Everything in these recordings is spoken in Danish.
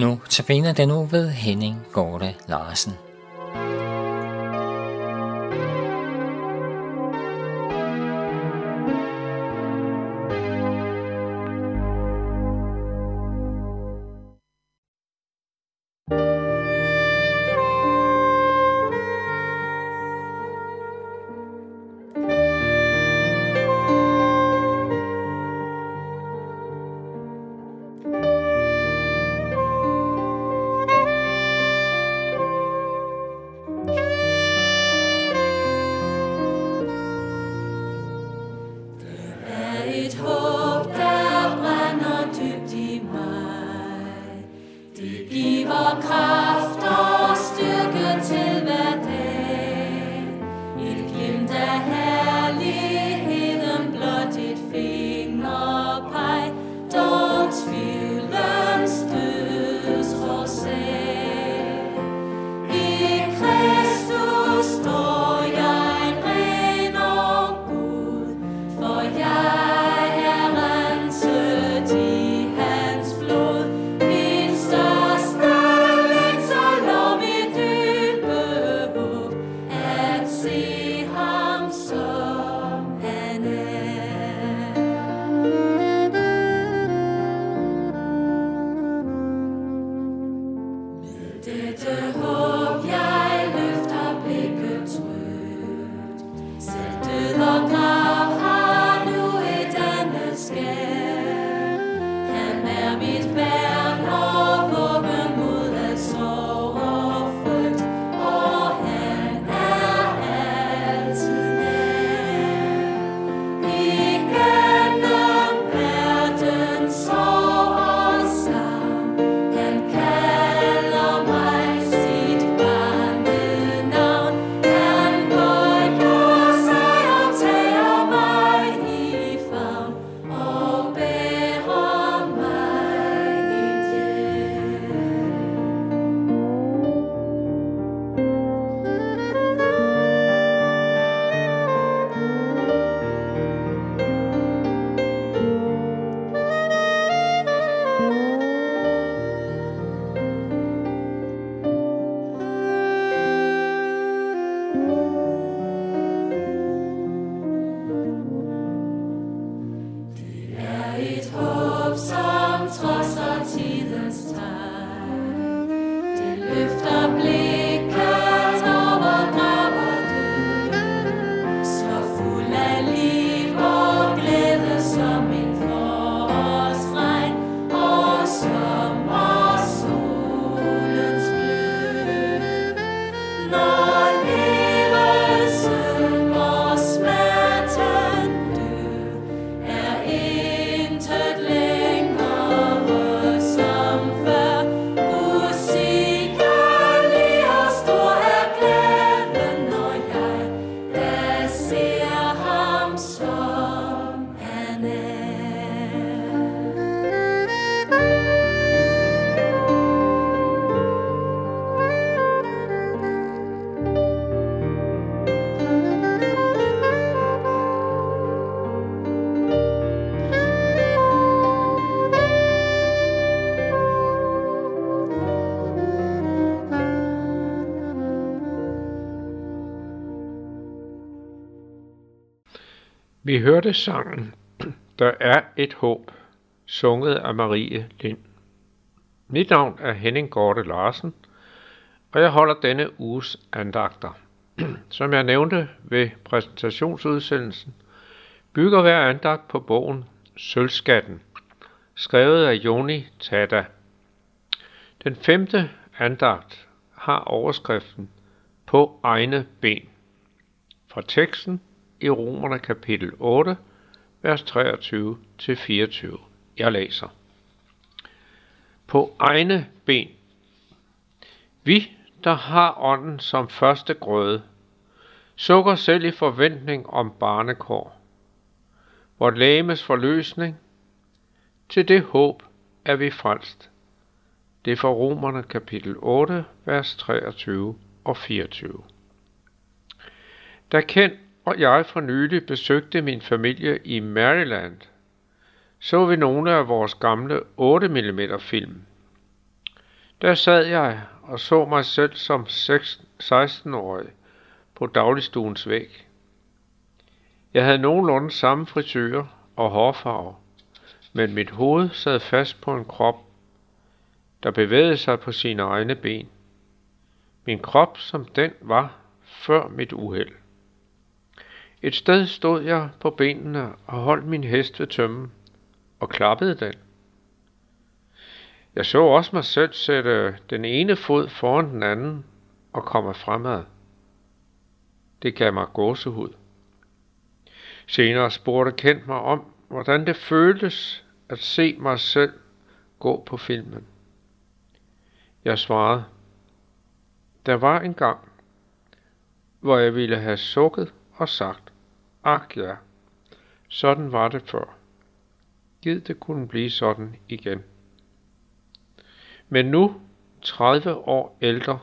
Nu tabiner den nu ved Henning Gorte Larsen. Viva da Vi hørte sangen Der er et håb, sunget af Marie Lind. Mit navn er Henning Gorte Larsen, og jeg holder denne uges andagter. Som jeg nævnte ved præsentationsudsendelsen, bygger hver andagt på bogen Sølvskatten, skrevet af Joni Tada. Den femte andagt har overskriften På egne ben. Fra teksten i Romerne kapitel 8, vers 23-24. Jeg læser. På egne ben. Vi, der har ånden som første grøde, sukker selv i forventning om barnekår. Vort lægemes forløsning, til det håb er vi frelst. Det er fra Romerne kapitel 8, vers 23 og 24. Da Kent og jeg for nylig besøgte min familie i Maryland, så vi nogle af vores gamle 8 mm film. Der sad jeg og så mig selv som 16-årig på dagligstuens væg. Jeg havde nogenlunde samme frisyr og hårfarve, men mit hoved sad fast på en krop, der bevægede sig på sine egne ben. Min krop, som den var før mit uheld. Et sted stod jeg på benene og holdt min hest ved tømmen og klappede den. Jeg så også mig selv sætte den ene fod foran den anden og komme fremad. Det gav mig gåsehud. Senere spurgte Kent mig om, hvordan det føltes at se mig selv gå på filmen. Jeg svarede, der var en gang, hvor jeg ville have sukket og sagt, ak ja, sådan var det før. Gid det kunne blive sådan igen. Men nu, 30 år ældre,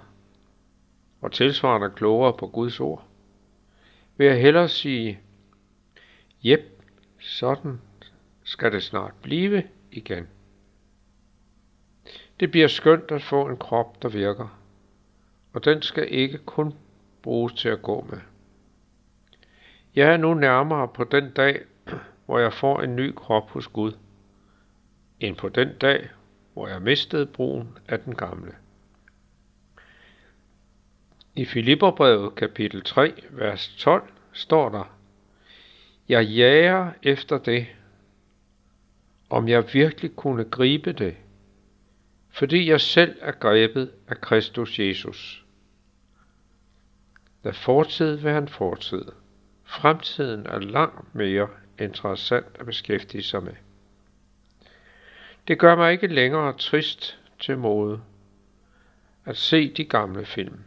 og tilsvarende klogere på Guds ord, vil jeg hellere sige, jep, sådan skal det snart blive igen. Det bliver skønt at få en krop, der virker, og den skal ikke kun bruges til at gå med. Jeg er nu nærmere på den dag, hvor jeg får en ny krop hos Gud, end på den dag, hvor jeg mistede brugen af den gamle. I Filipperbrevet kapitel 3, vers 12 står der, Jeg jager efter det, om jeg virkelig kunne gribe det, fordi jeg selv er grebet af Kristus Jesus. Lad fortid være en fortid. Fremtiden er langt mere interessant at beskæftige sig med. Det gør mig ikke længere trist til mode at se de gamle film.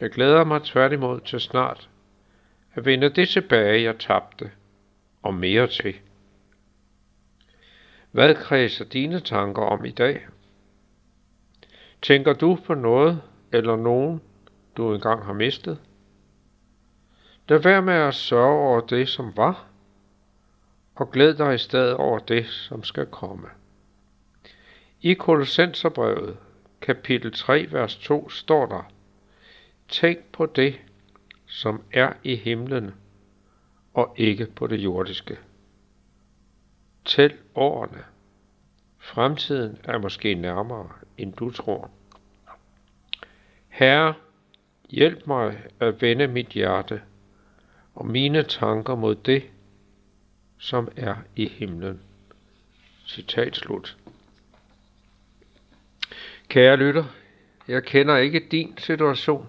Jeg glæder mig tværtimod til snart at vinde det tilbage, jeg tabte, og mere til. Hvad kredser dine tanker om i dag? Tænker du på noget eller nogen, du engang har mistet? Lad være med at sørge over det, som var, og glæd dig i stedet over det, som skal komme. I Kolossenserbrevet, kapitel 3, vers 2, står der, Tænk på det, som er i himlen, og ikke på det jordiske. Tæl årene. Fremtiden er måske nærmere, end du tror. Herre, hjælp mig at vende mit hjerte og mine tanker mod det, som er i himlen. Citat slut. Kære lytter, jeg kender ikke din situation,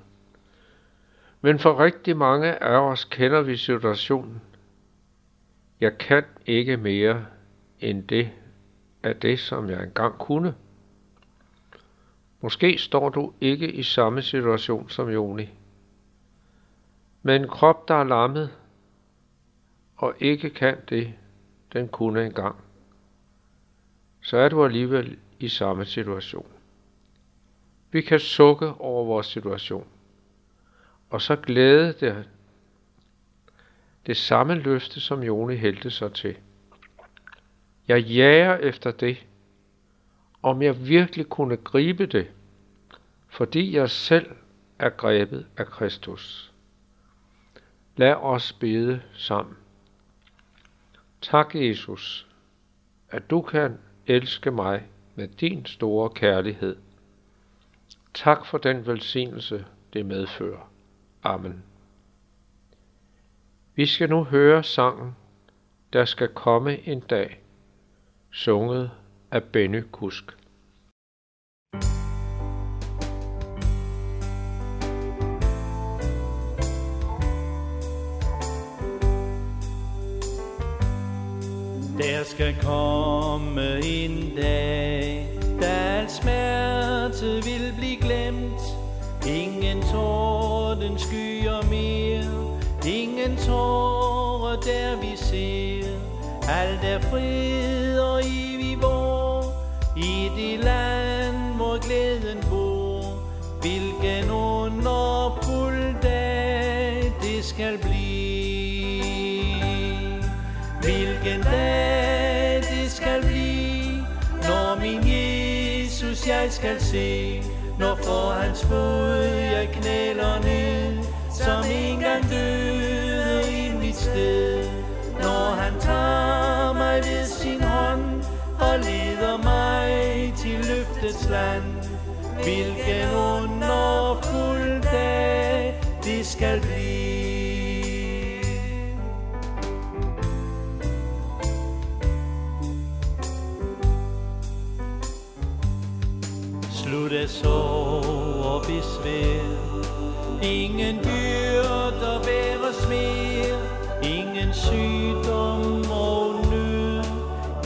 men for rigtig mange af os kender vi situationen. Jeg kan ikke mere end det af det, som jeg engang kunne. Måske står du ikke i samme situation som Joni. Med en krop, der er lammet, og ikke kan det, den kunne engang, så er du alligevel i samme situation. Vi kan sukke over vores situation, og så glæde det, det samme løfte, som Joni hældte sig til. Jeg jager efter det, om jeg virkelig kunne gribe det, fordi jeg selv er grebet af Kristus. Lad os bede sammen. Tak, Jesus, at du kan elske mig med din store kærlighed. Tak for den velsignelse, det medfører. Amen. Vi skal nu høre sangen, der skal komme en dag, sunget af Benny Kusk. Skal komme en dag, da al smerte vil blive glemt. Ingen torden skyer mere, ingen tårer der vi ser. Alt er fred og evig vor, i det land hvor glæden bor. Hvilken underfuld dag det skal blive. Jeg skal se, når for hans fod jeg knæler ned, som engang døde i mit sted. Når han tager mig ved sin hånd og leder mig til løftets land, hvilken underfuld dag det skal sorg og besvær Ingen byrder bæres mere. Ingen sygdom og nød.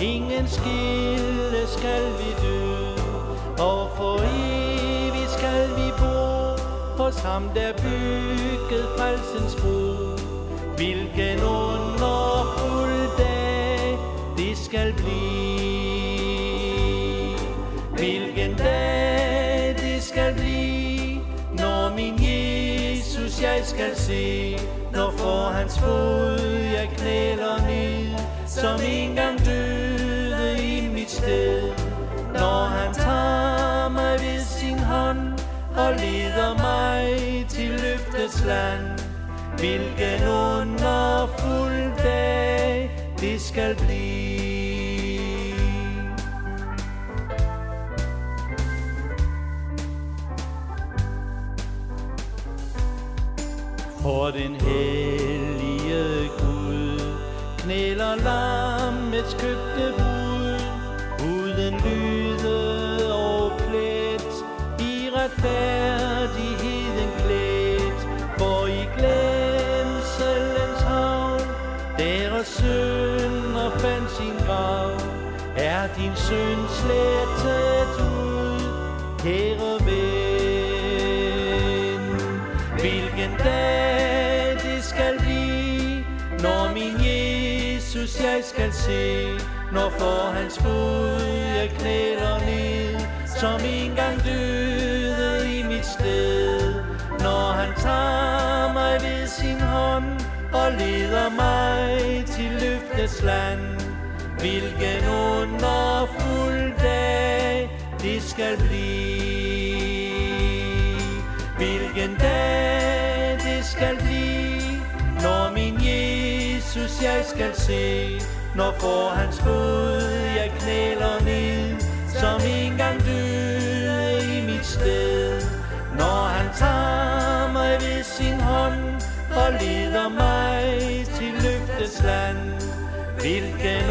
Ingen skille skal vi dø. Og for evigt skal vi bo Hos ham der byggede frelsens bro Hvilken underfuld dag det skal blive. Hvilken dag jeg skal se Når for hans fod jeg knæler ned Som engang døde i mit sted. Når han tager mig ved sin hånd Og leder mig til løftets land. Hvilken underfuld dag det skal blive. For den hellige Gud knæler lammets købte bud. Uden lyde og plet I retfærdigheden klædt For i glemselens havn Deres sønner fandt sin grav Er din søn slettet ud. Kære ven Hvilken dag jeg skal se Når for hans bud jeg knæler ned Som engang døde i mit sted. Når han tager mig ved sin hånd Og leder mig til løftets land. Hvilken underfuld dag det skal blive. Hvilken dag det skal blive lys jeg skal se. Når for hans fod jeg knæler ned Som engang døde i mit sted. Når han tager mig ved sin hånd Og leder mig til løftets land. Hvilken